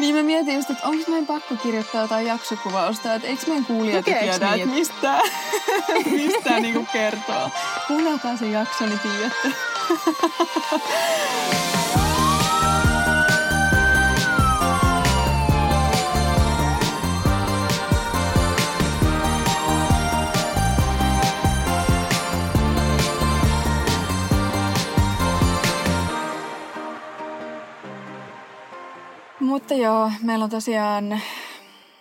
Niin mä mietin just, että onko meidän pakko kirjoittaa jotain jaksokuvausta, että eikö meidän kuulijat Lukeeks tiedä, että mistä, mistä niinku kertoo. Kuunnelkaa se jakso, niin tiedätte. Mutta joo, meillä on tosiaan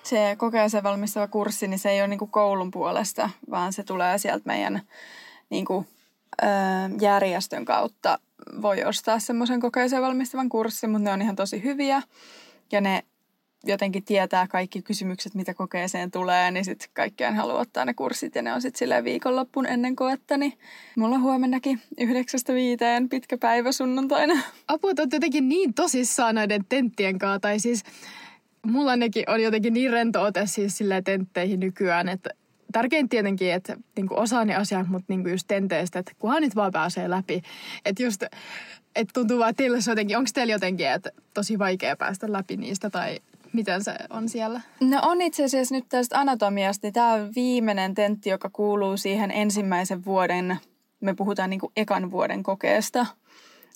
se kokeeseen valmistava kurssi, niin se ei ole niinku koulun puolesta, vaan se tulee sieltä meidän niinku, ö, järjestön kautta. Voi ostaa semmoisen kokeeseen valmistavan kurssin, mutta ne on ihan tosi hyviä. Ja ne jotenkin tietää kaikki kysymykset, mitä kokeeseen tulee, niin sitten kaikkien haluaa ottaa ne kurssit ja ne on sitten silleen viikonloppuun ennen koetta, niin mulla on huomennakin yhdeksästä viiteen pitkä päivä sunnuntaina. Apua, olette jotenkin niin tosissaan noiden tenttien kanssa. Tai siis mulla nekin on jotenkin niin rento ote siis silleen tentteihin nykyään, että tärkein tietenkin, että niinku osaa ne asiat, mutta niinku just tenteistä, että kunhan nyt vaan pääsee läpi. Että just, että tuntuu vaan, että teillä se jotenkin, onko teillä jotenkin, että tosi vaikea päästä läpi niistä tai miten se on siellä? No on itse asiassa nyt tästä anatomiasta, niin tämä on viimeinen tentti, joka kuuluu siihen ensimmäisen vuoden, me puhutaan niin kuin ekan vuoden kokeesta.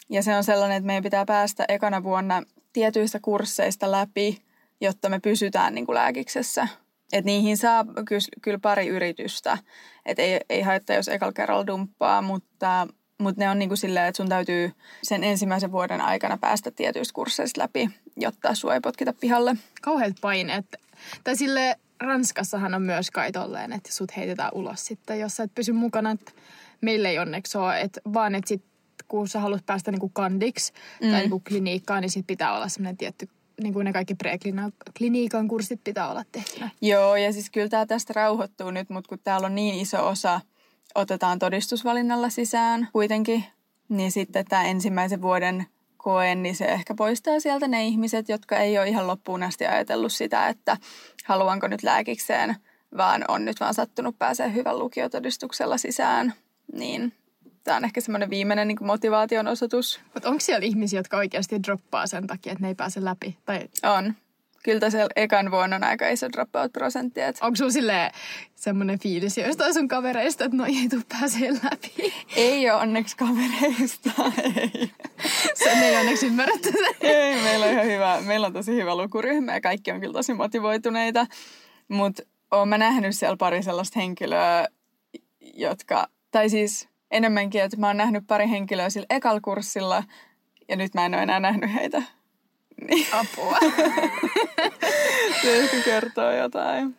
Ja se on sellainen, että meidän pitää päästä ekana vuonna tietyistä kursseista läpi, jotta me pysytään niin kuin lääkiksessä. Et niihin saa kyllä, pari yritystä. Et ei, ei haittaa, jos ekalla kerralla dumppaa, mutta, mutta ne on niin kuin silleen, että sun täytyy sen ensimmäisen vuoden aikana päästä tietyistä kursseista läpi, jotta sua ei potkita pihalle. Kauheat paineet. Tai sille Ranskassahan on myös kai tolleen, että sut heitetään ulos sitten, jos sä et pysy mukana. Että meillä ei onneksi ole, että vaan että sit, kun sä haluat päästä niinku kandiksi mm. tai niinku kliniikkaan, niin sit pitää olla semmoinen tietty, niin kuin ne kaikki prekliniikan kurssit pitää olla tehtynä. Joo, ja siis kyllä tämä tästä rauhoittuu nyt, mutta kun täällä on niin iso osa, otetaan todistusvalinnalla sisään kuitenkin, niin sitten tämä ensimmäisen vuoden koe, niin se ehkä poistaa sieltä ne ihmiset, jotka ei ole ihan loppuun asti ajatellut sitä, että haluanko nyt lääkikseen, vaan on nyt vaan sattunut pääsee hyvän lukiotodistuksella sisään. Niin tämä on ehkä semmoinen viimeinen niin motivaation osoitus. Mutta onko siellä ihmisiä, jotka oikeasti droppaa sen takia, että ne ei pääse läpi? Tai On. Kyllä siellä ekan vuonna on aika iso dropout-prosentti. Onko sulla silleen semmoinen fiilis jostain sun kavereista, että no ei tuu pääsee läpi? ei ole onneksi kavereista, ei. Sen ei onneksi ymmärretty. Ei, meillä on ihan hyvä, meillä on tosi hyvä lukuryhmä ja kaikki on kyllä tosi motivoituneita. Mutta oon mä nähnyt siellä pari sellaista henkilöä, jotka, tai siis enemmänkin, että mä oon nähnyt pari henkilöä sillä ekal kurssilla ja nyt mä en ole enää nähnyt heitä. Apua. se ehkä kertoo jotain.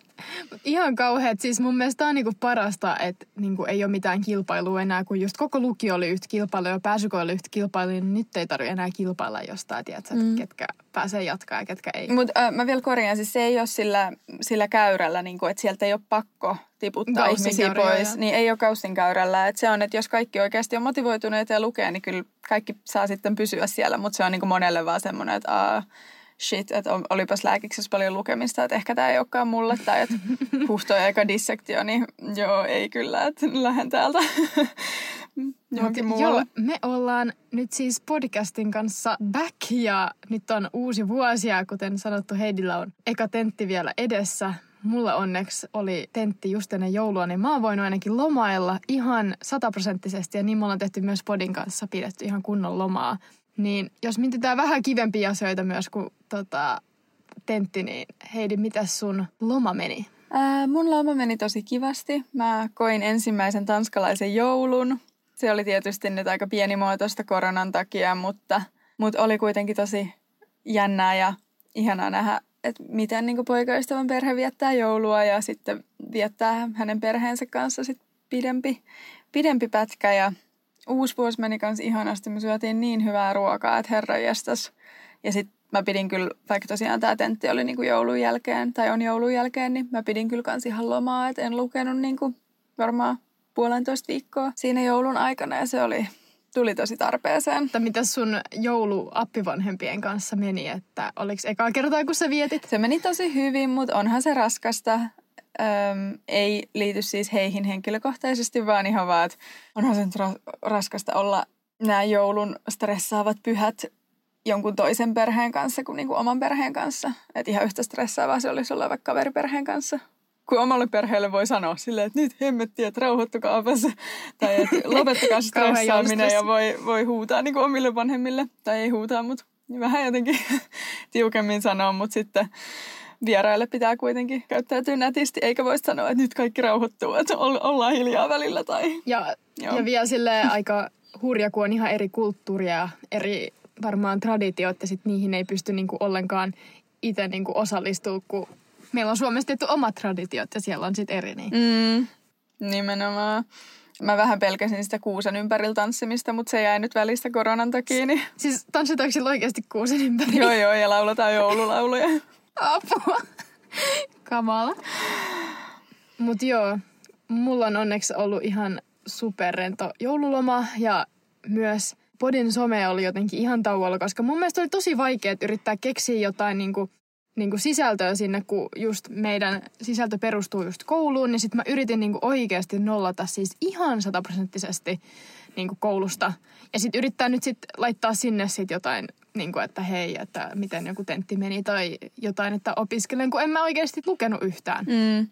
Ihan kauheat. Siis mun mielestä tää on niinku parasta, että niinku ei ole mitään kilpailua enää, kun just koko lukio oli yhtä kilpailua ja pääsykoe oli yhtä kilpailua, niin nyt ei tarvitse enää kilpailla jostain, tiedätkö, mm. ketkä pääsee jatkaa ja ketkä ei. Mutta äh, mä vielä korjaan, siis se ei ole sillä, sillä käyrällä, niin kuin, että sieltä ei ole pakko tiputtaa ihmisiä käyrä, pois. joo. Niin ei ole kaussin käyrällä. Et se on, että jos kaikki oikeasti on motivoituneita ja lukee, niin kyllä kaikki saa sitten pysyä siellä. Mutta se on niin kuin monelle vaan semmoinen, että uh, shit, että olipas lääkiksessä paljon lukemista, että ehkä tämä ei olekaan mulle. Tai että huhtoi aika dissektio, niin joo, ei kyllä, että lähden täältä johonkin Mut muualle. Joo, me ollaan nyt siis podcastin kanssa back ja nyt on uusi vuosi ja kuten sanottu Heidillä on eka tentti vielä edessä. Mulla onneksi oli tentti just ennen joulua, niin mä oon voinut ainakin lomailla ihan sataprosenttisesti ja niin me ollaan tehty myös podin kanssa pidetty ihan kunnon lomaa. Niin jos mietitään vähän kivempiä asioita myös kuin tota, tentti, niin Heidi, mitäs sun loma meni? Ää, mun loma meni tosi kivasti. Mä koin ensimmäisen tanskalaisen joulun. Se oli tietysti nyt aika pienimuotoista koronan takia, mutta, mutta oli kuitenkin tosi jännää ja ihanaa nähdä, että miten niin poikaystävän perhe viettää joulua ja sitten viettää hänen perheensä kanssa sit pidempi, pidempi pätkä. Ja uusi vuosi meni kanssa ihanasti. Me syötiin niin hyvää ruokaa, että herra jestas. Ja sitten mä pidin kyllä, vaikka tosiaan tämä tentti oli niinku joulun jälkeen, tai on joulun jälkeen, niin mä pidin kyllä kans ihan lomaa, että en lukenut niinku varmaan puolentoista viikkoa siinä joulun aikana, ja se oli, tuli tosi tarpeeseen. Että mitä sun joulu appivanhempien kanssa meni, että oliko ekaa kertaa kun sä vietit? Se meni tosi hyvin, mutta onhan se raskasta. Öm, ei liity siis heihin henkilökohtaisesti, vaan ihan vaan, että onhan se nyt ra- raskasta olla nämä joulun stressaavat pyhät jonkun toisen perheen kanssa kuin, niin kuin oman perheen kanssa. Että ihan yhtä stressaavaa se olisi olla vaikka kaveriperheen kanssa. Kun omalle perheelle voi sanoa silleen, että nyt hemmettiä, että rauhoittukaapas. Tai että lopettakaa stressaaminen ja voi, voi huutaa niin kuin omille vanhemmille. Tai ei huutaa, mutta vähän jotenkin tiukemmin sanoa, mutta sitten vieraille pitää kuitenkin käyttäytyä nätisti, eikä voi sanoa, että nyt kaikki rauhoittuu, että ollaan hiljaa välillä. Tai... Ja, ja vielä sille aika hurja, kun on ihan eri kulttuuria, eri varmaan traditiot ja sitten niihin ei pysty niinku ollenkaan itse niinku osallistua, kun meillä on Suomessa tehty omat traditiot ja siellä on sitten eri. Niin. Mm, nimenomaan. Mä vähän pelkäsin sitä kuusen ympärillä tanssimista, mutta se jäi nyt välistä koronan takia. Niin... Siis tanssitaanko sillä oikeasti kuusen ympärillä? joo, joo, ja lauletaan joululauluja. Apua. Kamala. Mut joo, mulla on onneksi ollut ihan superrento joululoma ja myös Podin some oli jotenkin ihan tauolla, koska mun mielestä oli tosi vaikea yrittää keksiä jotain niin kuin, niin kuin sisältöä sinne, kun just meidän sisältö perustuu just kouluun, niin sitten mä yritin niin kuin oikeasti nollata siis ihan sataprosenttisesti niin kuin koulusta. Ja sitten yrittää nyt sitten laittaa sinne sitten jotain, niin kuin, että hei, että miten joku tentti meni tai jotain, että opiskelen, kun en mä oikeasti lukenut yhtään. Mm.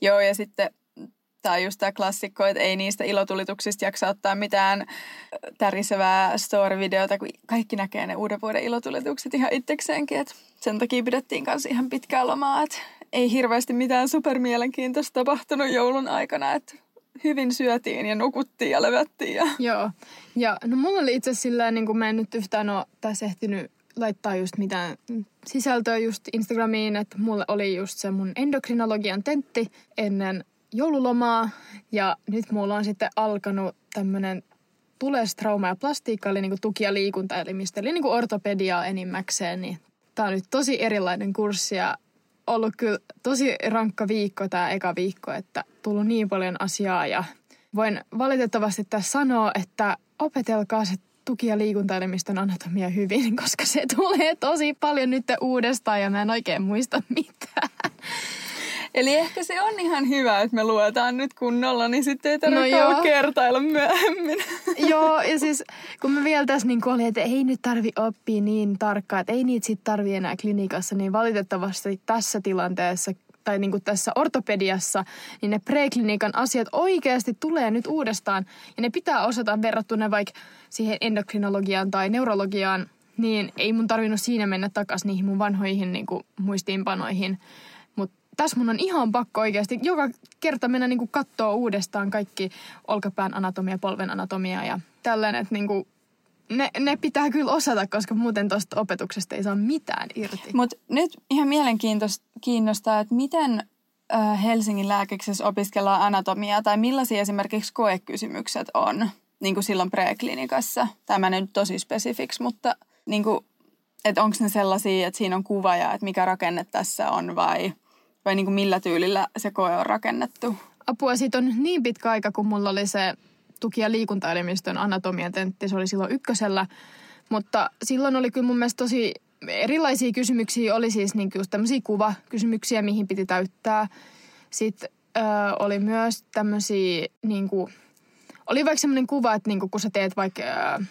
Joo, ja sitten Tämä on just tämä klassikko, että ei niistä ilotulituksista jaksa ottaa mitään tärisevää story-videota, kun kaikki näkee ne uuden vuoden ilotulitukset ihan itsekseenkin. Et sen takia pidettiin kanssa ihan pitkää lomaa, että ei hirveästi mitään supermielenkiintoista tapahtunut joulun aikana, että hyvin syötiin ja nukuttiin ja levättiin. Ja... Joo, ja no mulla oli itse sillä niin kuin mä en nyt yhtään ole tässä ehtinyt laittaa just mitään sisältöä just Instagramiin, että mulle oli just se mun endokrinologian tentti ennen joululomaa ja nyt mulla on sitten alkanut tämmönen tulestrauma ja plastiikka, eli niinku tuki- ja liikuntaelimistä, eli niinku ortopediaa enimmäkseen, niin tää on nyt tosi erilainen kurssi ja ollut kyllä tosi rankka viikko tämä eka viikko, että tullut niin paljon asiaa ja voin valitettavasti tässä sanoa, että opetelkaa se tuki- ja liikuntaelimistön anatomia hyvin, koska se tulee tosi paljon nyt uudestaan ja mä en oikein muista mitään. Eli ehkä se on ihan hyvä, että me luetaan nyt kunnolla, niin sitten ei tarvitse no kertailla myöhemmin. Joo, ja siis kun me vielä tässä niin oli, että ei nyt tarvi oppia niin tarkkaan, että ei niitä sitten tarvi enää klinikassa, niin valitettavasti tässä tilanteessa tai niin kuin tässä ortopediassa, niin ne preklinikan asiat oikeasti tulee nyt uudestaan. Ja ne pitää osata verrattuna vaikka siihen endokrinologiaan tai neurologiaan, niin ei mun tarvinnut siinä mennä takaisin niihin mun vanhoihin niin kuin muistiinpanoihin tässä mun on ihan pakko oikeasti joka kerta mennä niin kuin kattoo uudestaan kaikki olkapään anatomia, polven anatomia ja tällainen, että niin kuin ne, ne pitää kyllä osata, koska muuten tuosta opetuksesta ei saa mitään irti. Mutta nyt ihan mielenkiintoista, että miten äh, Helsingin lääkiksessä opiskellaan anatomiaa tai millaisia esimerkiksi koekysymykset on niin kuin silloin preklinikassa. Tämä nyt tosi spesifiksi, mutta niin onko ne sellaisia, että siinä on kuva ja että mikä rakenne tässä on vai – vai niin kuin millä tyylillä se koe on rakennettu? Apua, siitä on niin pitkä aika, kun mulla oli se tuki- ja liikuntaelimistön anatomiatentti, se oli silloin ykkösellä. Mutta silloin oli kyllä mun mielestä tosi erilaisia kysymyksiä. Oli siis niin just tämmöisiä kuvakysymyksiä, mihin piti täyttää. Sitten ö, oli myös tämmöisiä, niin kuin, oli vaikka semmoinen kuva, että niin kuin, kun sä teet vaikka, ö,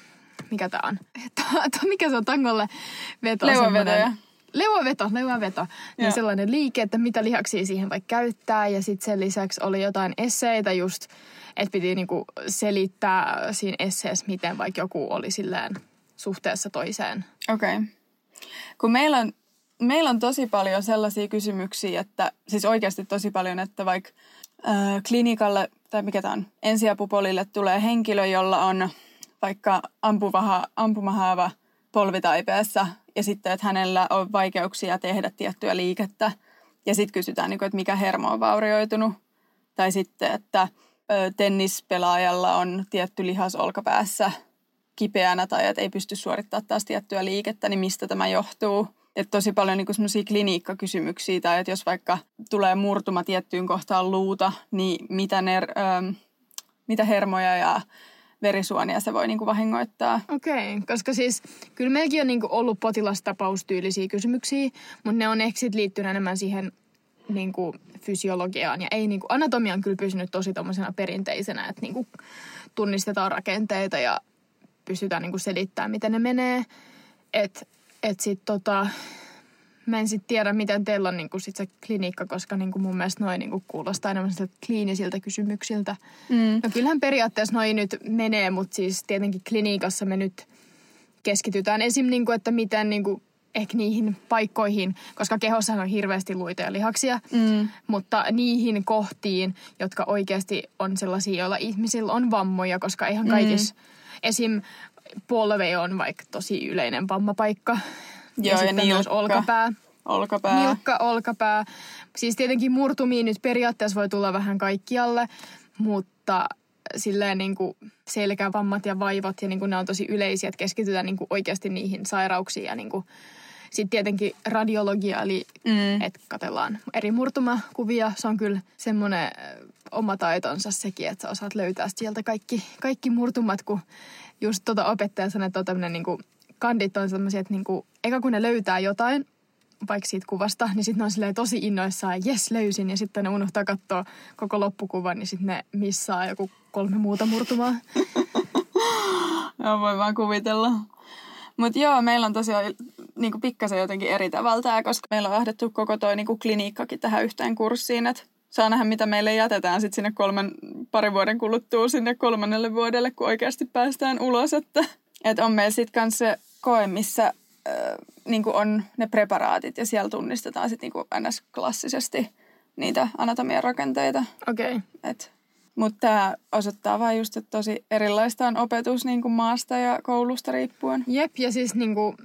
mikä tää on? mikä se on tangolle veto? Leuanvetoja leuaveto, leuaveto. Niin sellainen liike, että mitä lihaksia siihen vaikka käyttää. Ja sitten sen lisäksi oli jotain esseitä just, että piti niinku selittää siinä esseessä, miten vaikka joku oli silleen suhteessa toiseen. Okei. Okay. Kun meillä on, meillä on tosi paljon sellaisia kysymyksiä, että siis oikeasti tosi paljon, että vaikka äh, klinikalle tai mikä tämä on, ensiapupolille tulee henkilö, jolla on vaikka ampumaha, ampumahaava polvitaipeessa ja sitten, että hänellä on vaikeuksia tehdä tiettyä liikettä. Ja sitten kysytään, niin että mikä hermo on vaurioitunut. Tai sitten, että tennispelaajalla on tietty lihas olkapäässä kipeänä tai että ei pysty suorittamaan taas tiettyä liikettä, niin mistä tämä johtuu. Että tosi paljon niin semmoisia kliniikkakysymyksiä tai että jos vaikka tulee murtuma tiettyyn kohtaan luuta, niin mitä, ne, ö, mitä hermoja ja verisuonia se voi niin kuin vahingoittaa. Okei, okay, koska siis kyllä meilläkin on niin kuin ollut potilastapaustyyllisiä kysymyksiä, mutta ne on ehkä liittynyt enemmän siihen niin kuin fysiologiaan ja ei niin kuin, anatomia on kyllä pysynyt tosi perinteisenä, että niin kuin tunnistetaan rakenteita ja pystytään niin kuin selittämään, miten ne menee. että et sit tota, mä en sit tiedä, miten teillä on niinku sit se klinikka, koska niinku mun mielestä noin niinku kuulostaa enemmän kliinisiltä kysymyksiltä. Mm. No kyllähän periaatteessa noin nyt menee, mutta siis tietenkin klinikassa me nyt keskitytään esim. Niinku, että miten niinku ehkä niihin paikkoihin, koska kehossa on hirveästi luita ja lihaksia, Mm. mutta niihin kohtiin, jotka oikeasti on sellaisia, joilla ihmisillä on vammoja, koska eihän kaikissa, mm. esim. polve on vaikka tosi yleinen vammapaikka. Joo, ja sitten myös nilkka. olkapää. Olkapää. Nilkka, olkapää. Siis tietenkin murtumia nyt periaatteessa voi tulla vähän kaikkialle, mutta silleen niin kuin selkävammat ja vaivat ja niin kuin ne on tosi yleisiä, että keskitytään niin kuin oikeasti niihin sairauksiin ja niin kuin sitten tietenkin radiologia, eli Mm. että katellaan eri murtumakuvia. Se on kyllä semmoinen oma taitonsa sekin, että sä osaat löytää sieltä kaikki, kaikki murtumat, kun just tota opettaja sanoi, että on tämmöinen niinku, kandit on sellaisia, että niinku, eka kun ne löytää jotain, vaikka siitä kuvasta, niin sitten ne on tosi innoissaan, jes löysin, ja sitten ne unohtaa katsoa koko loppukuvan, niin sitten ne missaa joku kolme muuta murtumaa. Joo, voi vaan kuvitella. Mutta joo, meillä on tosiaan niinku pikkasen jotenkin eri tavalla koska meillä on ahdettu koko toi niinku kliniikkakin tähän yhteen kurssiin, että saa nähdä, mitä meille jätetään sitten sinne kolmen, parin vuoden kuluttua sinne kolmannelle vuodelle, kun oikeasti päästään ulos. Että, et on meillä sitten kanssa se koe, missä äh, niinku on ne preparaatit ja siellä tunnistetaan sitten niinku ns. klassisesti niitä anatomian rakenteita. Okei. Okay. Et, mutta tämä osoittaa vain just, että tosi erilaista on opetus niin kuin maasta ja koulusta riippuen. Jep, ja siis niinku,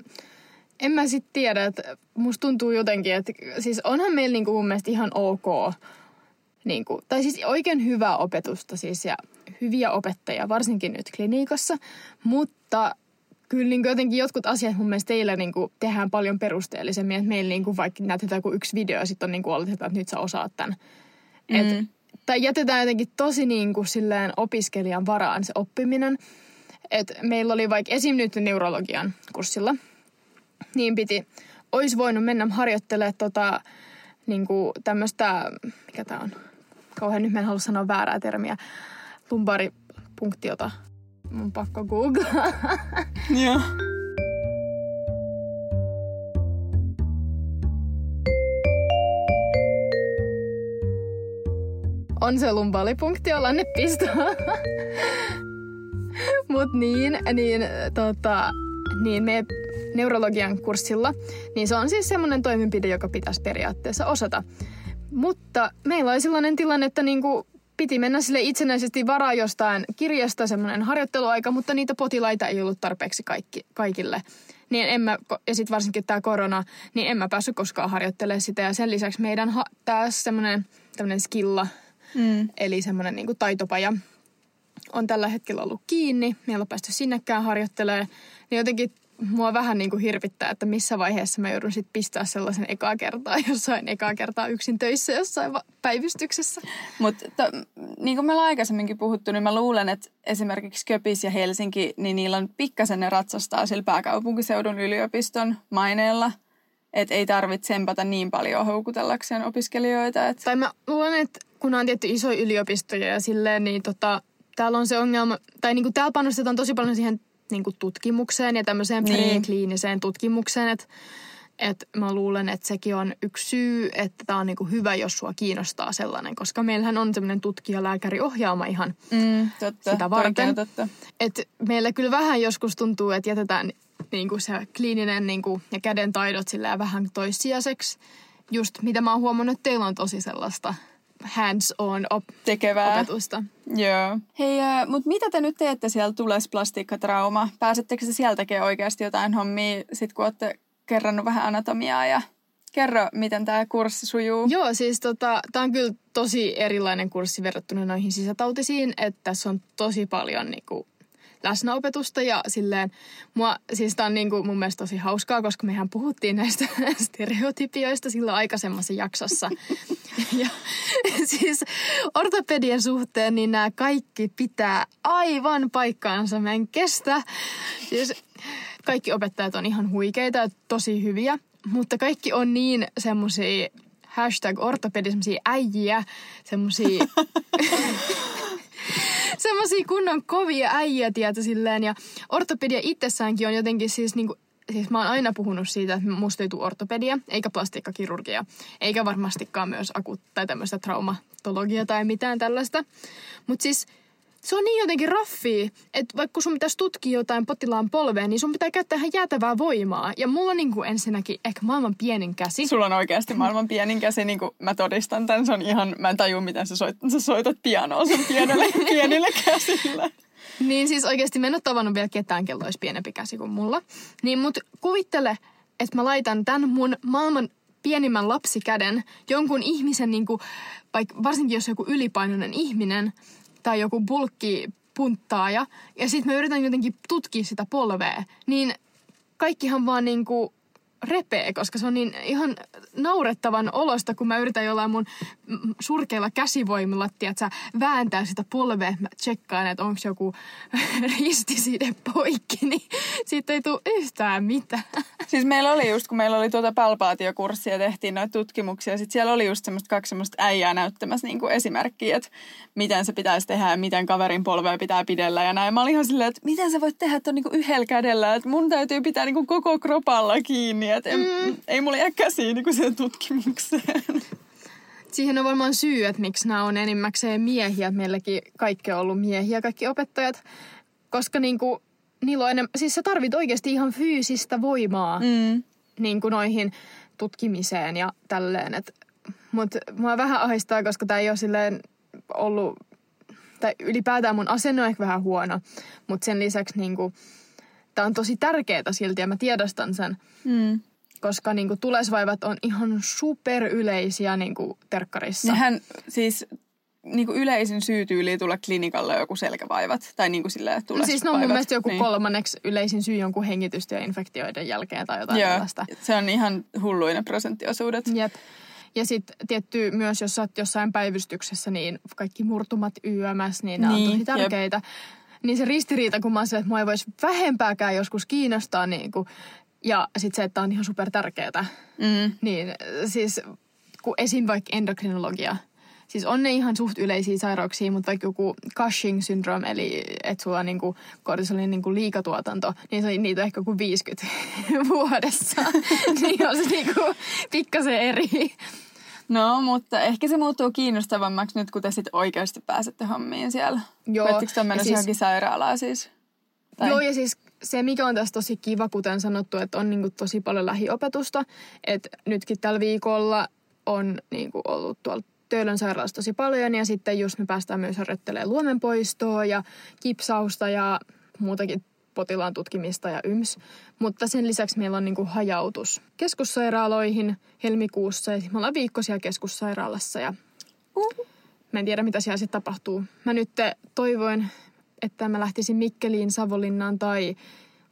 en mä sit tiedä, että musta tuntuu jotenkin, että siis onhan meillä niinku mun mielestä ihan ok, niinku, tai siis oikein hyvää opetusta siis ja hyviä opettajia, varsinkin nyt kliniikassa, mutta kyllä niinku jotenkin jotkut asiat mun mielestä teillä niinku tehdään paljon perusteellisemmin, että meillä niinku vaikka näytetään joku yksi video ja sitten on niinku oletetaan, että nyt sä osaat tämän. Et, Mm. Tai jätetään jotenkin tosi niinku silleen opiskelijan varaan se oppiminen. Et meillä oli vaikka esim. nyt neurologian kurssilla, niin piti, olisi voinut mennä harjoittelemaan tota, niinku tämmöistä, mikä tämä on, kauhean nyt mä en halua sanoa väärää termiä, lumbaripunktiota. Mun pakko googlaa. Joo. on se lumbalipunktio, lannepisto. Mut niin, niin, tota, niin me neurologian kurssilla, niin se on siis semmoinen toimenpide, joka pitäisi periaatteessa osata. Mutta meillä oli sellainen tilanne, että niinku piti mennä sille itsenäisesti varaa jostain kirjasta semmoinen harjoitteluaika, mutta niitä potilaita ei ollut tarpeeksi kaikki, kaikille. Niin en mä, ja sitten varsinkin tämä korona, niin en mä päässyt koskaan harjoittelemaan sitä. Ja sen lisäksi meidän ha- tämä semmoinen tämmöinen skilla, Mm. eli semmoinen niin taitopaja on tällä hetkellä ollut kiinni. Meillä on päästy sinnekään harjoittelemaan. Niin jotenkin mua vähän niin kuin hirvittää, että missä vaiheessa mä joudun sitten pistää sellaisen ekaa kertaa jossain ekaa kertaa yksin töissä jossain päivystyksessä. Mutta niin kuin me ollaan aikaisemminkin puhuttu, niin mä luulen, että esimerkiksi Köpis ja Helsinki, niin niillä on pikkasen ne ratsastaa sillä pääkaupunkiseudun yliopiston maineella. Että ei tarvitse sempata niin paljon houkutellakseen opiskelijoita. Et, Tai mä luulen, että kun on tietty isoja yliopistoja ja silleen, niin tota, täällä on se ongelma, tai niin kuin täällä panostetaan tosi paljon siihen niin kuin tutkimukseen ja tämmöiseen Niin. prekliiniseen tutkimukseen, että et mä luulen, että sekin on yksi syy, että tämä on niinku hyvä, jos sua kiinnostaa sellainen, koska meillähän on semmoinen tutkijalääkäriohjelma ihan. mm, totta, Sitä varten. totta. Että meillä kyllä vähän joskus tuntuu, että jätetään niinku se kliininen niinku, ja käden taidot sillä vähän toissijaiseksi. Just mitä mä oon huomannut, että teillä on tosi sellaista hands-on op- Tekevää. opetusta. Joo. Hei, äh, mutta mitä te nyt teette siellä Tules Plastiikkatrauma? Pääsettekö se siellä tekemään oikeasti jotain hommia, sit kun olette kerrannut vähän anatomiaa ja kerro, miten tämä kurssi sujuu? Joo, siis tota, tämä on kyllä tosi erilainen kurssi verrattuna noihin sisätautisiin, että tässä on tosi paljon niinku, läsnäopetusta ja silleen, mua, siis tää on niinku mun mielestä tosi hauskaa, koska mehän puhuttiin näistä stereotypioista silloin aikaisemmassa jaksossa. ja siis ortopedian suhteen, niin nämä kaikki pitää aivan paikkaansa, mä en kestä. Siis kaikki opettajat on ihan huikeita ja tosi hyviä, mutta kaikki on niin semmosia hashtag ortopedi, semmosia äijiä, semmosia semmosia kunnon kovia äijiä, tietä silleen. Ja ortopedia itsessäänkin on jotenkin siis niinku siis mä oon aina puhunut siitä, että musta ei tule ortopedia, eikä plastiikkakirurgia, eikä varmastikaan myös akut tai tämmöistä traumatologia tai mitään tällaista. Mutta siis se on niin jotenkin raffi, että vaikka sun pitäisi tutkia jotain potilaan polvea, niin sun pitää käyttää ihan jäätävää voimaa. Ja mulla on niin kuin ensinnäkin ehkä maailman pienin käsi. Sulla on oikeasti maailman pienin käsi, niin kuin mä todistan tämän. Se on ihan, mä en tajua, miten sä, soit, sä soitat pianoa sun pienelle, pienille käsillä. Niin siis oikeasti mä en ole tavannut vielä ketään, kello olisi pienempi käsi kuin mulla. Niin mut kuvittele, että mä laitan tämän mun maailman pienimmän lapsikäden jonkun ihmisen, niin kuin, vaikka varsinkin jos joku ylipainoinen ihminen tai joku bulkki punttaaja, ja sitten mä yritän jotenkin tutkia sitä polvea, niin kaikkihan vaan niin kuin repee, koska se on niin ihan naurettavan olosta, kun mä yritän jollain mun surkeilla käsivoimilla, tiedätkö, vääntää sitä polvea. Mä tsekkaan, että onko joku ristiside poikki, niin siitä ei tule yhtään mitään. Siis meillä oli just, kun meillä oli tuota palpaatiokurssia tehtiin noita tutkimuksia, sitten siellä oli just semmoista kaksi semmoista äijää näyttämässä niin esimerkkiä, että miten se pitäisi tehdä ja miten kaverin polvea pitää pidellä ja näin. Mä olin ihan silleen, että miten sä voit tehdä tuon niin yhdellä kädellä, että mun täytyy pitää niin kuin koko kropalla kiinni, että en, mm. ei mulla jää käsiä niin kuin siihen tutkimukseen. Siihen on varmaan syy, että miksi nämä on enimmäkseen miehiä. Meilläkin kaikki on ollut miehiä, kaikki opettajat. Koska niin kuin, niillä on enemmän, siis sä tarvit oikeasti ihan fyysistä voimaa mm. niin kuin noihin tutkimiseen ja tälleen. Mutta mua vähän ahistaa, koska tämä ei ole silleen ollut, tai ylipäätään mun asenne on ehkä vähän huono. Mutta sen lisäksi niin tämä on tosi tärkeää silti ja mä tiedostan sen. Mm koska niin kuin, tulesvaivat on ihan superyleisiä niin kuin, terkkarissa. Nehän siis niin kuin yleisin syy tyyliin tulla klinikalle joku selkävaivat. Tai niin kuin silleen, no siis ne on mun mielestä joku niin. kolmanneksi yleisin syy jonkun hengitystyöinfektioiden jälkeen tai jotain Joo, tällaista. se on ihan hulluina prosenttiosuudet. Jep. Ja sitten tietty myös, jos olet jossain päivystyksessä, niin kaikki murtumat YMS, niin nämä niin, on tosi tärkeitä. Jep. Niin se ristiriita, kun mä oon että mua ei voisi vähempääkään joskus kiinnostaa niin kuin ja sitten se, että on ihan super tärkeää. Mm. Niin siis, kun esim. vaikka endokrinologia, siis on ne ihan suht yleisiä sairauksia, mutta vaikka joku Cushing syndrome, eli että sulla on niinku kortisolin niinku liikatuotanto, niin se on niitä ehkä kuin 50 vuodessa. niin on se niinku pikkasen eri. No, mutta ehkä se muuttuu kiinnostavammaksi nyt, kun te sitten oikeasti pääsette hommiin siellä. Joo. Voitteko te mennä siis, johonkin sairaalaan siis? Tai? Joo, ja siis se, mikä on tässä tosi kiva, kuten sanottu, että on niinku tosi paljon lähiopetusta. Että nytkin tällä viikolla on niinku ollut tuolla Töölön sairaalassa tosi paljon ja sitten just me päästään myös harjoittelemaan luomenpoistoa ja kipsausta ja muutakin potilaan tutkimista ja yms. Mutta sen lisäksi meillä on niinku hajautus keskussairaaloihin helmikuussa. Ja me ollaan viikko siellä keskussairaalassa ja mä en tiedä mitä siellä sitten tapahtuu. Mä nyt toivoin että mä lähtisin Mikkeliin, Savonlinnaan tai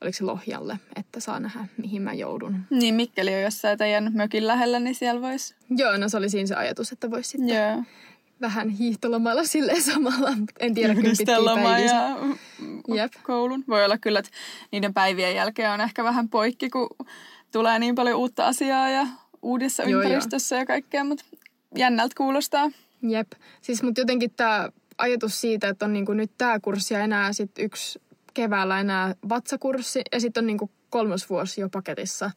oliko se Lohjalle, että saa nähdä, mihin mä joudun. Niin, Mikkeli on jossain teidän mökin lähellä, niin siellä voisi... Joo, no se oli siinä se ajatus, että voisi sitten yeah. vähän hiihtolomalla silleen samalla. En tiedä, kyllä pitkiä ja Jep. koulun. Voi olla kyllä, että niiden päivien jälkeen on ehkä vähän poikki, kun tulee niin paljon uutta asiaa ja uudessa joo, ympäristössä joo. ja kaikkea, mutta jännältä kuulostaa. Jep. Siis mutta jotenkin tämä ajatus siitä, että on niinku nyt tämä kurssi ja enää sit yksi keväällä enää vatsakurssi ja sitten on niinku kolmas vuosi jo paketissa.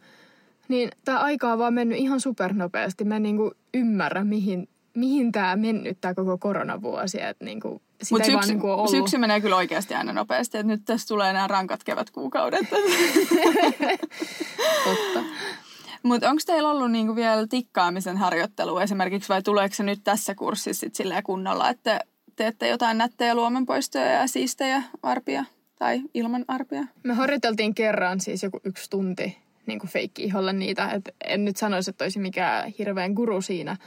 Niin tämä aika on vaan mennyt ihan supernopeasti. Mä en niinku ymmärrä, mihin, mihin tämä mennyt tämä koko koronavuosi. Että niinku, sitä Mut syksy, niinku ollut. syksy menee kyllä oikeasti aina nopeasti. Että nyt tässä tulee nämä rankat kevätkuukaudet. Totta. Mutta onko teillä ollut niinku vielä tikkaamisen harjoittelu esimerkiksi vai tuleeko se nyt tässä kurssissa sit kunnolla, että teette jotain nättejä luomenpoistoja ja siistejä arpia tai ilman arpia? Me harjoiteltiin kerran siis joku yksi tunti niin kuin feikki-iholla niitä. Et en nyt sanoisi, että olisi mikään hirveän guru siinä,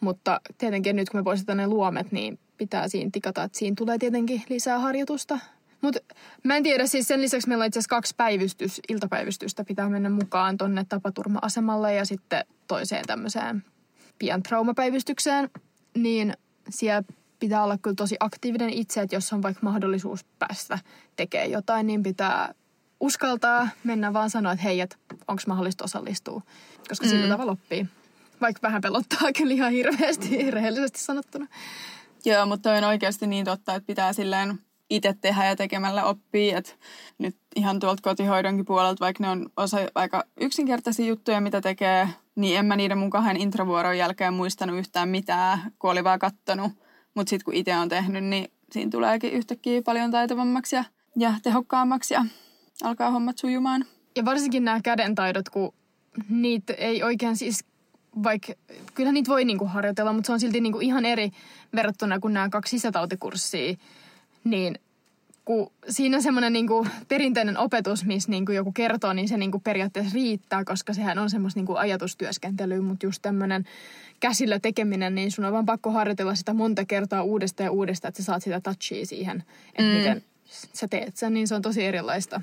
mutta tietenkin nyt kun me poistetaan ne luomet, niin pitää siinä tikata, että siinä tulee tietenkin lisää harjoitusta. Mutta mä en tiedä, siis sen lisäksi meillä on itse asiassa kaksi päivystys, iltapäivystystä pitää mennä mukaan tonne tapaturma-asemalle ja sitten toiseen tämmöiseen pian traumapäivystykseen. Niin siellä pitää olla kyllä tosi aktiivinen itse, että jos on vaikka mahdollisuus päästä tekemään jotain, niin pitää uskaltaa mennä vaan sanoa, että hei, että onko mahdollista osallistua, koska mm. sillä tavalla oppii. Vaikka vähän pelottaa kyllä ihan hirveästi, rehellisesti sanottuna. Joo, mutta on oikeasti niin totta, että pitää silleen itse tehdä ja tekemällä oppii. Et nyt ihan tuolta kotihoidonkin puolelta, vaikka ne on osa aika yksinkertaisia juttuja, mitä tekee, niin en mä niiden mun kahden introvuoron jälkeen muistanut yhtään mitään, kun oli vaan kattonut. Mutta sitten kun itse on tehnyt, niin siinä tuleekin yhtäkkiä paljon taitavammaksi ja, ja tehokkaammaksi ja alkaa hommat sujumaan. Ja varsinkin nämä kädentaidot, kun niitä ei oikein siis, vaikka kyllä niitä voi niinku harjoitella, mutta se on silti niinku ihan eri verrattuna kuin nämä kaksi sisätautikurssia. Niin kun siinä semmoinen niinku perinteinen opetus, missä niinku joku kertoo, niin se niinku periaatteessa riittää, koska sehän on semmoista niinku ajatustyöskentelyä, mutta just tämmöinen käsillä tekeminen, niin sun on vaan pakko harjoitella sitä monta kertaa uudestaan ja uudestaan, että sä saat sitä touchia siihen, että mm. miten sä teet sen, niin se on tosi erilaista.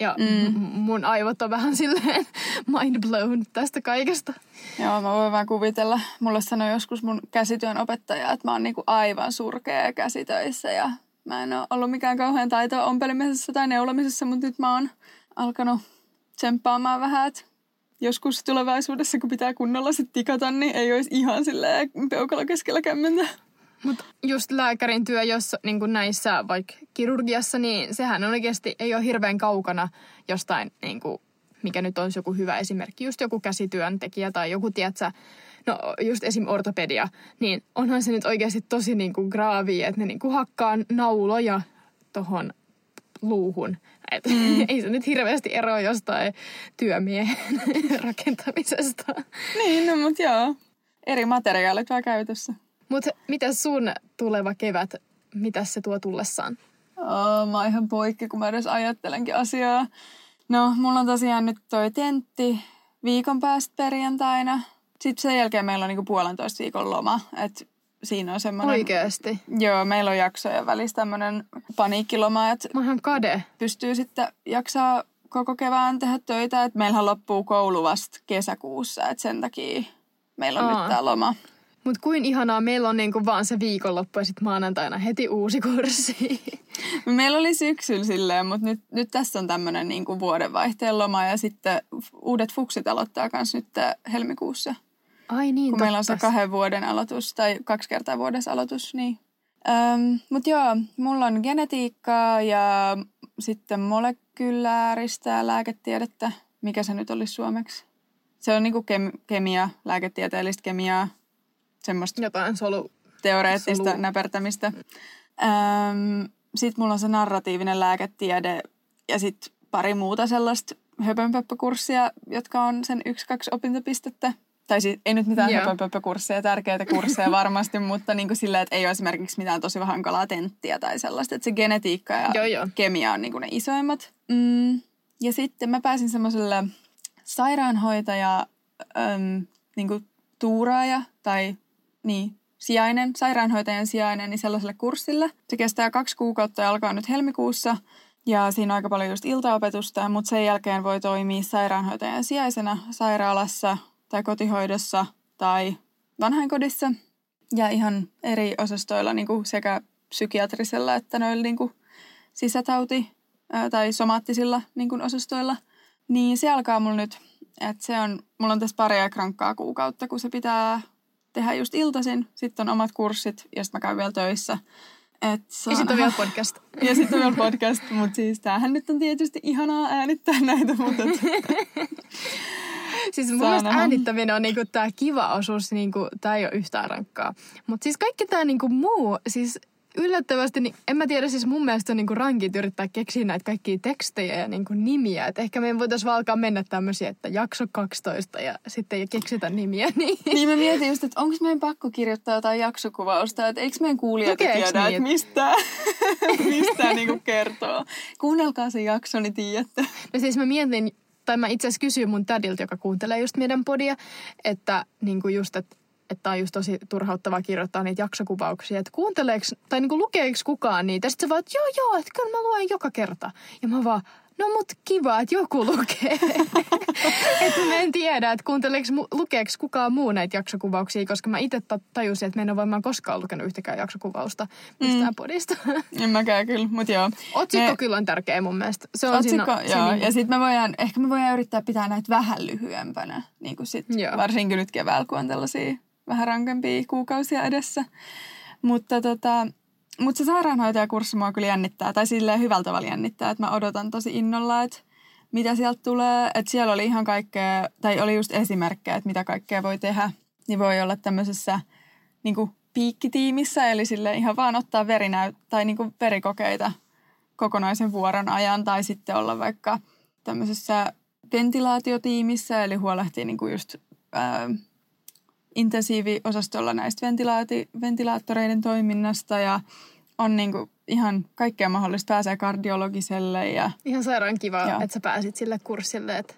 Ja mm. mun aivot on vähän silleen mind blown tästä kaikesta. Joo, mä voin vaan kuvitella. Mulle sanoi joskus mun käsityön opettaja, että mä oon niinku aivan surkea käsitöissä ja mä en ole ollut mikään kauhean taito ompelemisessa tai neulomisessa, mutta nyt mä oon alkanut tsemppaamaan vähän, että joskus tulevaisuudessa, kun pitää kunnolla sit tikata, niin ei olisi ihan silleen peukalo keskellä kämmentä. Mutta just lääkärin työ, jos niin näissä vaikka kirurgiassa, niin sehän oikeasti ei ole hirveän kaukana jostain, niin kuin, mikä nyt on joku hyvä esimerkki, just joku käsityöntekijä tai joku, tiedätkö, no just esim. ortopedia, niin onhan se nyt oikeasti tosi niin kuin graavi, että ne niin kuin hakkaa nauloja tohon luuhun. Et mm. ei se nyt hirveästi eroa jostain työmiehen rakentamisesta. Niin, no mutta joo. Eri materiaalit vaan käytössä. Mutta mitä sun tuleva kevät, mitä se tuo tullessaan? Oh, mä oon ihan poikki, kun mä edes ajattelenkin asiaa. No, mulla on tosiaan nyt toi tentti viikon päästä perjantaina. Sitten sen jälkeen meillä on niinku puolentoista viikon loma. Et siinä on semmoinen... Oikeasti? Joo, meillä on jaksojen välissä tämmöinen paniikkiloma, että... Mä kade. Pystyy sitten jaksaa koko kevään tehdä töitä. Et meillähän loppuu koulu vasta kesäkuussa, että sen takia meillä on Aa. nyt tämä loma. Mutta kuin ihanaa, meillä on niinku vaan se viikonloppu ja sitten maanantaina heti uusi kurssi. Meillä oli syksyllä silleen, mutta nyt, nyt tässä on tämmöinen niinku vuodenvaihteen loma ja sitten uudet fuksit aloittaa myös nyt helmikuussa. Ai niin, Kun totta. meillä on se kahden vuoden aloitus tai kaksi kertaa vuodessa aloitus, niin... Öm, mutta joo, mulla on genetiikkaa ja sitten molekylääristä lääketiedettä. Mikä se nyt olisi suomeksi? Se on niinku kem- kemia, lääketieteellistä kemiaa semmoista Jotain solu... teoreettista solu. näpertämistä. Öm, sitten mulla on se narratiivinen lääketiede ja sitten pari muuta sellaista höpönpöppökurssia, jotka on sen yksi-kaksi opintopistettä. Tai siis ei nyt mitään höpönpöppökursseja, tärkeitä kursseja varmasti, mutta niin kuin sillä, että ei ole esimerkiksi mitään tosi hankalaa tenttiä tai sellaista. Että se genetiikka ja joo, joo. kemia on niin kuin ne isoimmat. Mm, ja sitten mä pääsin semmoiselle sairaanhoitaja, äm, niin kuin tuuraaja tai niin, sijainen, sairaanhoitajan sijainen, niin sellaiselle kurssille. Se kestää kaksi kuukautta ja alkaa nyt helmikuussa. Ja siinä on aika paljon just iltaopetusta, mutta sen jälkeen voi toimia sairaanhoitajan sijaisena sairaalassa tai kotihoidossa tai vanhainkodissa. Ja ihan eri osastoilla niin kuin sekä psykiatrisella että noilla niin kuin sisätauti- tai somaattisilla niin kuin osastoilla. Niin se alkaa mulla nyt, että se on, mulla on tässä pari krankkaa kuukautta, kun se pitää tehdä just iltaisin, sitten on omat kurssit ja sitten mä käyn vielä töissä. Et ja sitten on vielä podcast. ja sitten on vielä podcast, mutta siis tämähän nyt on tietysti ihanaa äänittää näitä, mutta... siis mun mielestä äänittäminen on niinku tämä kiva osuus, niinku, tämä ei ole yhtään rankkaa. Mutta siis kaikki tämä niinku muu, siis yllättävästi, niin en mä tiedä, siis mun mielestä on niinku rankit yrittää keksiä näitä kaikkia tekstejä ja niinku nimiä. Et ehkä meidän voitaisiin vaan alkaa mennä tämmöisiä, että jakso 12 ja sitten ei keksitä nimiä. Niin, niin mä mietin just, että onko meidän pakko kirjoittaa jotain jaksokuvausta, että eikö meidän kuulijat tiedä, että mistä, mistä niinku kertoo. Kuunnelkaa se jakso, niin tiedätte. No siis mä mietin, tai mä itse asiassa kysyin mun tädiltä, joka kuuntelee just meidän podia, että niinku just, että että on just tosi turhauttavaa kirjoittaa niitä jaksokuvauksia, että kuunteleeko, tai niinku lukeeko kukaan niitä. Sitten se vaan, että joo joo, että kyllä mä luen joka kerta. Ja mä vaan, no mut kiva, että joku lukee. että mä en tiedä, että kuunteleeko, lukeeko kukaan muu näitä jaksokuvauksia, koska mä itse tajusin, että mä en ole varmaan koskaan lukenut yhtäkään jaksokuvausta mistään mm. podista. en mäkään kyllä, mutta joo. Otsikko ne... kyllä on tärkeä mun mielestä. Se on Otsikko, siinä, joo. Niin... Ja sitten me voidaan, ehkä me voidaan yrittää pitää näitä vähän lyhyempänä, niin kuin sit, varsinkin nyt keväällä, kun on tällaisia vähän rankempia kuukausia edessä. Mutta tota, mutta se sairaanhoitajakurssi mua kyllä jännittää, tai silleen hyvällä tavalla jännittää, että mä odotan tosi innolla, että mitä sieltä tulee. Että siellä oli ihan kaikkea, tai oli just esimerkkejä, että mitä kaikkea voi tehdä. Niin voi olla tämmöisessä niin piikkitiimissä, eli sille ihan vaan ottaa verinäyt- tai niin verikokeita kokonaisen vuoron ajan, tai sitten olla vaikka tämmöisessä ventilaatiotiimissä, eli huolehtii niin just ää, intensiiviosastolla näistä ventilaati- ventilaattoreiden toiminnasta ja on niin kuin ihan kaikkea mahdollista. Pääsee kardiologiselle ja... Ihan sairaan kiva, Joo. että sä pääsit sille kurssille. Että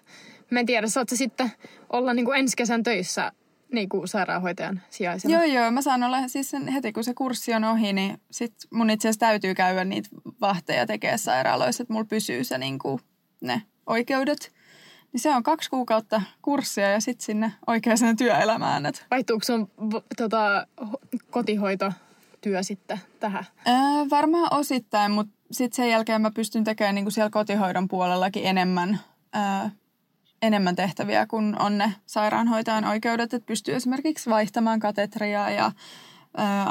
mä en tiedä, saat sitten olla niin kuin ensi kesän töissä niin kuin sairaanhoitajan sijaisena? Joo, joo. Mä saan olla siis sen, heti kun se kurssi on ohi, niin sit mun itse asiassa täytyy käydä niitä vahteja tekee sairaaloissa, että mulla pysyy se niin kuin ne oikeudet. Niin se on kaksi kuukautta kurssia ja sitten sinne oikeaan työelämään. Et. Vaihtuuko sun tota, kotihoitotyö sitten tähän? Ää, varmaan osittain, mutta sitten sen jälkeen mä pystyn tekemään niinku siellä kotihoidon puolellakin enemmän, ää, enemmän tehtäviä, kun on ne sairaanhoitajan oikeudet. Että pystyy esimerkiksi vaihtamaan katetria ja ää,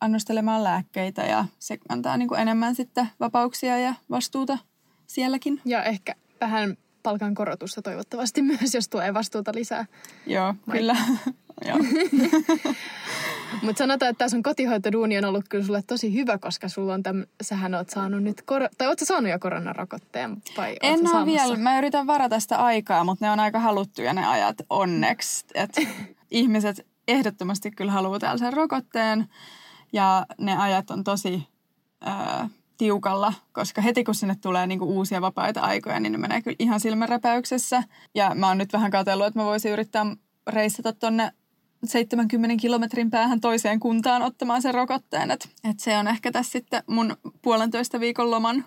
annostelemaan lääkkeitä ja se antaa niinku enemmän sitten vapauksia ja vastuuta sielläkin. Ja ehkä vähän palkankorotusta toivottavasti myös, jos tulee vastuuta lisää. Joo, Vai? kyllä. Mutta sanotaan, että tämä sun kotihoitoduuni on ollut kyllä sulle tosi hyvä, koska sulla on täm, sähän oot saanut nyt, kor- tai ootko saanut jo koronarokotteen? Vai en ole vielä, mä yritän varata sitä aikaa, mutta ne on aika haluttuja ne ajat onneksi. Et ihmiset ehdottomasti kyllä haluaa täällä sen rokotteen ja ne ajat on tosi... Öö, tiukalla, koska heti kun sinne tulee niinku uusia vapaita aikoja, niin ne menee kyllä ihan silmänräpäyksessä. Ja mä oon nyt vähän katsellut, että mä voisin yrittää reissata tonne 70 kilometrin päähän toiseen kuntaan ottamaan sen rokotteen. Että et se on ehkä tässä sitten mun puolentoista viikon loman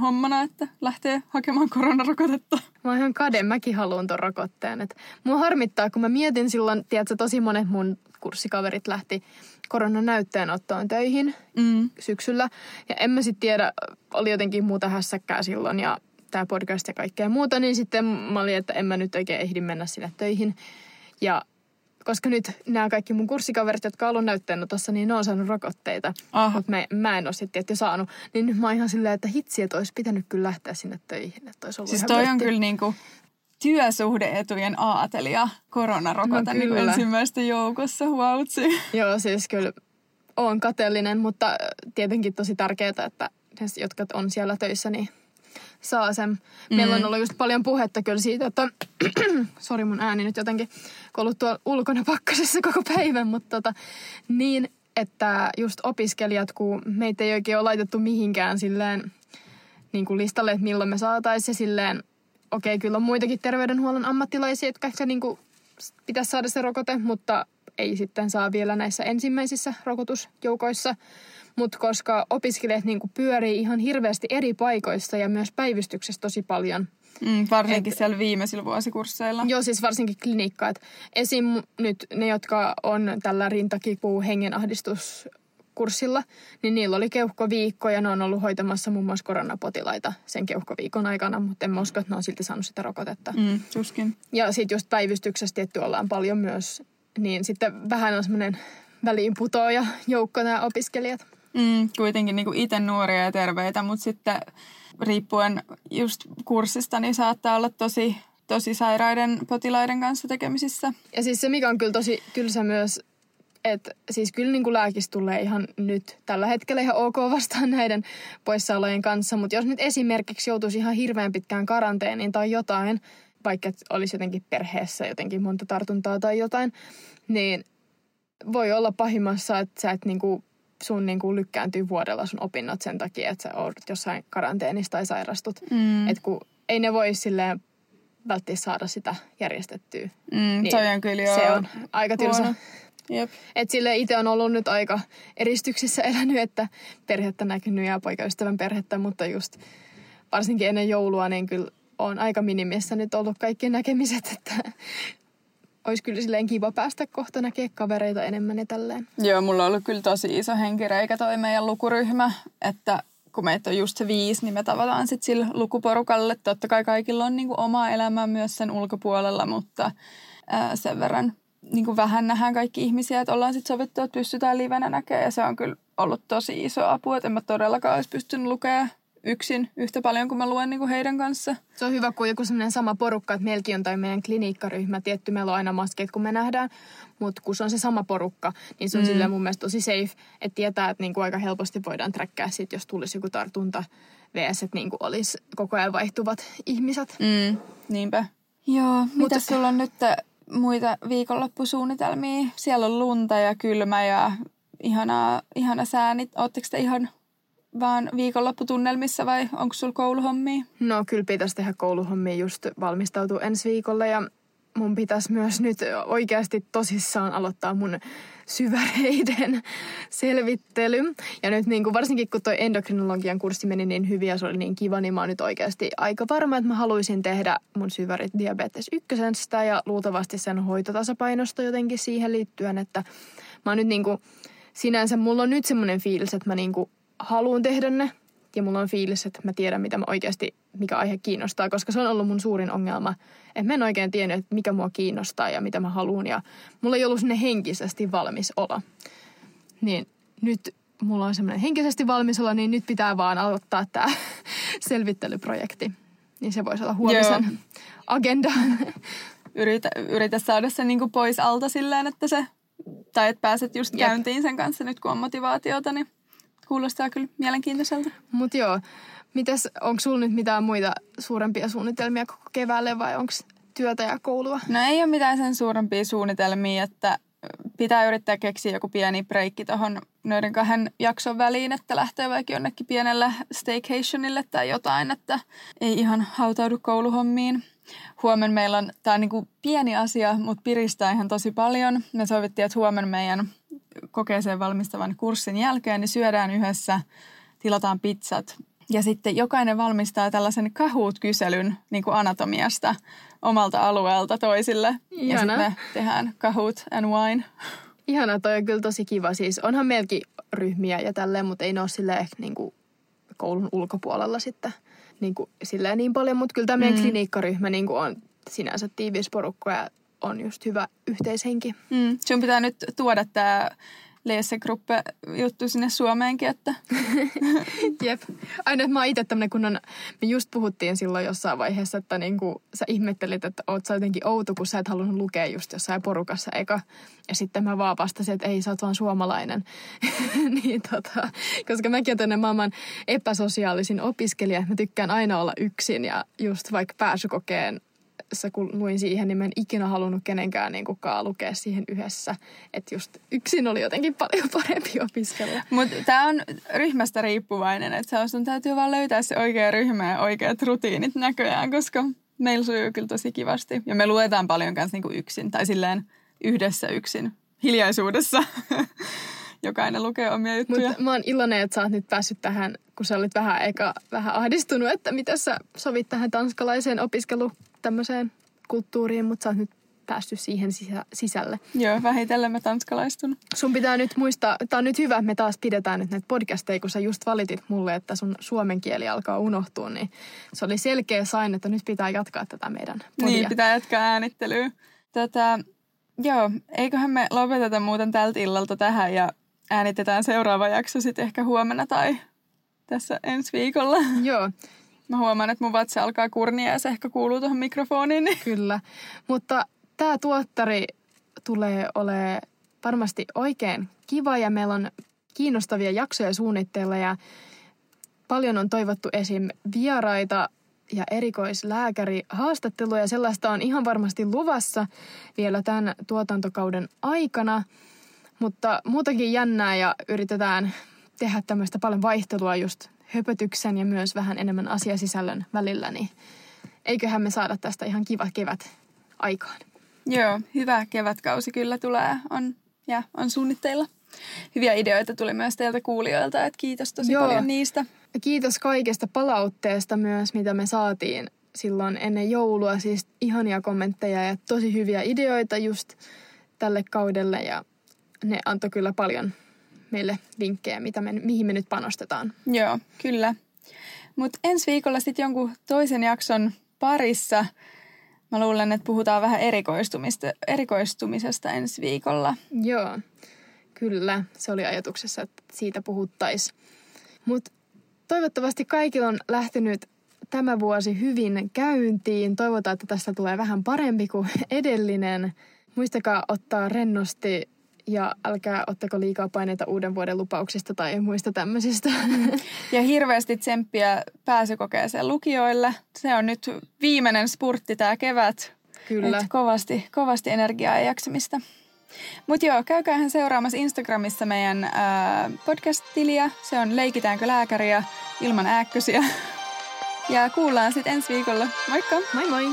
hommana, että lähtee hakemaan koronarokotetta. Mä oon ihan kade, mäkin haluan ton rokotteen. Et mua harmittaa, kun mä mietin silloin, tiedätkö, tosi monet mun kurssikaverit lähti koronanäytteenottoon töihin mm. syksyllä. Ja en mä sitten tiedä, oli jotenkin muuta hässäkkää silloin ja tämä podcast ja kaikkea muuta, niin sitten mä olin, että en mä nyt oikein ehdi mennä sinne töihin. Ja koska nyt nämä kaikki mun kurssikaverit, jotka on ollut tuossa, niin ne on saanut rokotteita. Mutta mä, mä en ole sitten jo saanut. Niin nyt mä oon ihan silleen, että hitsi, että olisi pitänyt kyllä lähteä sinne töihin. Että olisi ollut siis toi on kyllä niinku työsuhdeetujen aatelija koronarokote no, niin ensimmäistä joukossa. Huautsi. Joo, siis kyllä on kateellinen, mutta tietenkin tosi tärkeää, että ne, jotka on siellä töissä, niin saa sen. Mm. Meillä on ollut just paljon puhetta kyllä siitä, että sori mun ääni nyt jotenkin, kun ollut tuolla ulkona pakkasessa koko päivän, mutta tota, niin, että just opiskelijat, kun meitä ei oikein ole laitettu mihinkään silleen niin kuin listalle, että milloin me saataisiin silleen, okei, okay, kyllä on muitakin terveydenhuollon ammattilaisia, jotka ehkä niin kuin pitäisi saada se rokote, mutta ei sitten saa vielä näissä ensimmäisissä rokotusjoukoissa. Mutta koska opiskelijat niin pyörii ihan hirveästi eri paikoissa ja myös päivystyksessä tosi paljon. Mm, varsinkin et, siellä viimeisillä vuosikursseilla. Joo, siis varsinkin klinikka. Et esim. nyt ne, jotka on tällä rintakipu hengenahdistus kurssilla, niin niillä oli keuhkoviikko ja ne on ollut hoitamassa muun muassa koronapotilaita sen keuhkoviikon aikana, mutta en usko, että ne on silti saanut sitä rokotetta. Mm, tuskin. Ja sitten just päivystyksessä tietty ollaan paljon myös, niin sitten vähän on semmoinen väliinputoaja joukko nämä opiskelijat. Mm, kuitenkin niin itse nuoria ja terveitä, mutta sitten riippuen just kurssista, niin saattaa olla tosi, tosi sairaiden potilaiden kanssa tekemisissä. Ja siis se, mikä on kyllä tosi tylsä myös, että siis kyllä niin kuin lääkis tulee ihan nyt tällä hetkellä ihan ok vastaan näiden poissaolojen kanssa, mutta jos nyt esimerkiksi joutuisi ihan hirveän pitkään karanteeniin tai jotain, vaikka olisi jotenkin perheessä jotenkin monta tartuntaa tai jotain, niin voi olla pahimmassa, että sä et niin kuin sun niin kuin lykkääntyy vuodella sun opinnot sen takia, että sä oot jossain karanteenissa tai sairastut. Mm. Että kun ei ne voi silleen välttämättä saada sitä järjestettyä. Mm, niin toi on kyllä Se on aika tylsä. Jep. Et sille itse on ollut nyt aika eristyksissä elänyt, että perhettä näkynyt ja poikaystävän perhettä, mutta just varsinkin ennen joulua, niin kyllä on aika minimissä nyt ollut kaikki näkemiset, että olisi kyllä silleen kiva päästä kohta näkee kavereita enemmän ja tälleen. Joo, mulla on ollut kyllä tosi iso henkireikä toi meidän lukuryhmä, että kun meitä on just se viisi, niin me tavataan sitten sillä lukuporukalle. Totta kai kaikilla on niinku oma elämä myös sen ulkopuolella, mutta ää, sen verran niinku vähän nähdään kaikki ihmisiä, että ollaan sitten sovittu, että pystytään livenä näkemään ja se on kyllä ollut tosi iso apu, että en mä todellakaan olisi pystynyt lukemaan yksin yhtä paljon kuin mä luen niin kuin heidän kanssa. Se on hyvä, kun joku semmoinen sama porukka, että meilläkin on tai meidän kliniikkaryhmä, tietty meillä on aina maskit, kun me nähdään, mutta kun se on se sama porukka, niin se on mm. silleen mun mielestä tosi safe, että tietää, että niinku aika helposti voidaan träkkää sit, jos tulisi joku tartunta vs. että niinku olisi koko ajan vaihtuvat ihmiset. Mm, niinpä. Joo, mitä sulla on nyt muita viikonloppusuunnitelmia? Siellä on lunta ja kylmä ja ihana, ihana säänit. Oletteko te ihan vaan viikonlopputunnelmissa vai onko sulla kouluhommia? No kyllä pitäisi tehdä kouluhommia just valmistautua ensi viikolla ja mun pitäisi myös nyt oikeasti tosissaan aloittaa mun syväreiden selvittely. Ja nyt niin kuin varsinkin kun toi endokrinologian kurssi meni niin hyvin ja se oli niin kiva, niin mä oon nyt oikeasti aika varma, että mä haluaisin tehdä mun syvärit diabetes ykkösestä ja luultavasti sen hoitotasapainosta jotenkin siihen liittyen, että mä oon nyt niin kuin, sinänsä mulla on nyt semmoinen fiilis, että mä niin kuin haluan tehdä ne ja mulla on fiilis, että mä tiedän, mitä mä oikeasti, mikä aihe kiinnostaa, koska se on ollut mun suurin ongelma. Että mä en oikein tiennyt, että mikä mua kiinnostaa ja mitä mä haluan ja mulla ei ollut sinne henkisesti valmis olla. Niin nyt mulla on semmoinen henkisesti valmis olla, niin nyt pitää vaan aloittaa tämä selvittelyprojekti. Niin se voisi olla huomisen Joo. agenda. Yritä, yritä saada se niinku pois alta silleen, että se, tai että pääset just Jep. käyntiin sen kanssa nyt kun on motivaatiota, niin Kuulostaa kyllä mielenkiintoiselta. Mutta joo, mites, onko sulla nyt mitään muita suurempia suunnitelmia koko keväälle vai onko työtä ja koulua? No ei ole mitään sen suurempia suunnitelmia, että pitää yrittää keksiä joku pieni breikki tuohon noiden kahden jakson väliin, että lähtee vaikka jonnekin pienelle staycationille tai jotain, että ei ihan hautaudu kouluhommiin. Huomenna meillä on, tämä on niin pieni asia, mutta piristää ihan tosi paljon. Me sovittiin, että huomenna meidän kokeeseen valmistavan kurssin jälkeen, niin syödään yhdessä, tilataan pizzat. Ja sitten jokainen valmistaa tällaisen Kahoot-kyselyn niin kuin anatomiasta omalta alueelta toisille. Ihana. Ja sitten me tehdään Kahoot and Wine. Ihana, toi on kyllä tosi kiva. Siis onhan meilläkin ryhmiä ja tälleen, mutta ei ne ole silleen ehkä niin kuin koulun ulkopuolella sitten niin, kuin, silleen niin paljon. Mutta kyllä tämä meidän mm. kliniikkaryhmä niin kuin on sinänsä tiivis porukka ja on just hyvä yhteishenki. Mm. Sun pitää nyt tuoda tämä Leesegruppe juttu sinne Suomeenkin, että... Jep. Aina, että mä oon itse tämmönen, kun on, me just puhuttiin silloin jossain vaiheessa, että niinku, sä ihmettelit, että oot sä jotenkin outo, kun sä et halunnut lukea just jossain porukassa eka. Ja sitten mä vaan vastasin, että ei, sä oot vaan suomalainen. niin tota, koska mäkin olen tänne maailman epäsosiaalisin opiskelija. Mä tykkään aina olla yksin ja just vaikka pääsykokeen tässä kun luin siihen, niin mä en ikinä halunnut kenenkään niin kukaan lukea siihen yhdessä. Että just yksin oli jotenkin paljon parempi opiskella. Mutta tämä on ryhmästä riippuvainen, että sun täytyy vaan löytää se oikea ryhmä ja oikeat rutiinit näköjään, koska meillä sujuu kyllä tosi kivasti. Ja me luetaan paljon kanssa niin yksin tai silleen yhdessä yksin, hiljaisuudessa. Jokainen lukee omia juttuja. Mutta mä oon iloinen, että sä oot nyt päässyt tähän, kun sä olit vähän eka vähän ahdistunut, että mitä sä sovit tähän tanskalaiseen opiskelu tämmöiseen kulttuuriin, mutta sä oot nyt päässyt siihen sisä, sisälle. Joo, vähitellen mä tanskalaistun. Sun pitää nyt muistaa, tää on nyt hyvä, että me taas pidetään nyt näitä podcasteja, kun sä just valitit mulle, että sun suomen kieli alkaa unohtua, niin se oli selkeä sain, että nyt pitää jatkaa tätä meidän podia. Niin, pitää jatkaa äänittelyä. Tätä, joo, eiköhän me lopeteta muuten tältä illalta tähän ja äänitetään seuraava jakso sitten ehkä huomenna tai tässä ensi viikolla. Joo, Mä huomaan, että mun vatsa alkaa kurnia ja se ehkä kuuluu tuohon mikrofoniin. Niin. Kyllä, mutta tämä tuottari tulee ole varmasti oikein kiva ja meillä on kiinnostavia jaksoja suunnitteilla ja paljon on toivottu esim. vieraita ja erikoislääkäri haastatteluja. Sellaista on ihan varmasti luvassa vielä tämän tuotantokauden aikana, mutta muutakin jännää ja yritetään tehdä tämmöistä paljon vaihtelua just höpötyksen ja myös vähän enemmän asiasisällön välillä, niin eiköhän me saada tästä ihan kiva kevät aikaan. Joo, hyvä kevätkausi kyllä tulee on, ja on suunnitteilla. Hyviä ideoita tuli myös teiltä kuulijoilta, että kiitos tosi Joo. paljon niistä. Kiitos kaikesta palautteesta myös, mitä me saatiin silloin ennen joulua. Siis ihania kommentteja ja tosi hyviä ideoita just tälle kaudelle ja ne antoi kyllä paljon meille vinkkejä, mitä me, mihin me nyt panostetaan. Joo, kyllä. Mutta ensi viikolla sitten jonkun toisen jakson parissa mä luulen, että puhutaan vähän erikoistumista, erikoistumisesta ensi viikolla. Joo, Kyllä, se oli ajatuksessa, että siitä puhuttaisiin. Mutta toivottavasti kaikilla on lähtenyt tämä vuosi hyvin käyntiin. Toivotaan, että tästä tulee vähän parempi kuin edellinen. Muistakaa ottaa rennosti ja älkää ottako liikaa paineita uuden vuoden lupauksista tai muista tämmöisistä. Ja hirveästi tsemppiä pääsykokeeseen lukijoille. Se on nyt viimeinen spurtti tämä kevät. Kyllä. Et kovasti, kovasti energiaa ja jaksamista. Mutta joo, käykäähän seuraamassa Instagramissa meidän ää, podcast-tiliä. Se on Leikitäänkö lääkäriä ilman ääkkösiä. Ja kuullaan sitten ensi viikolla. Moikka! Moi moi!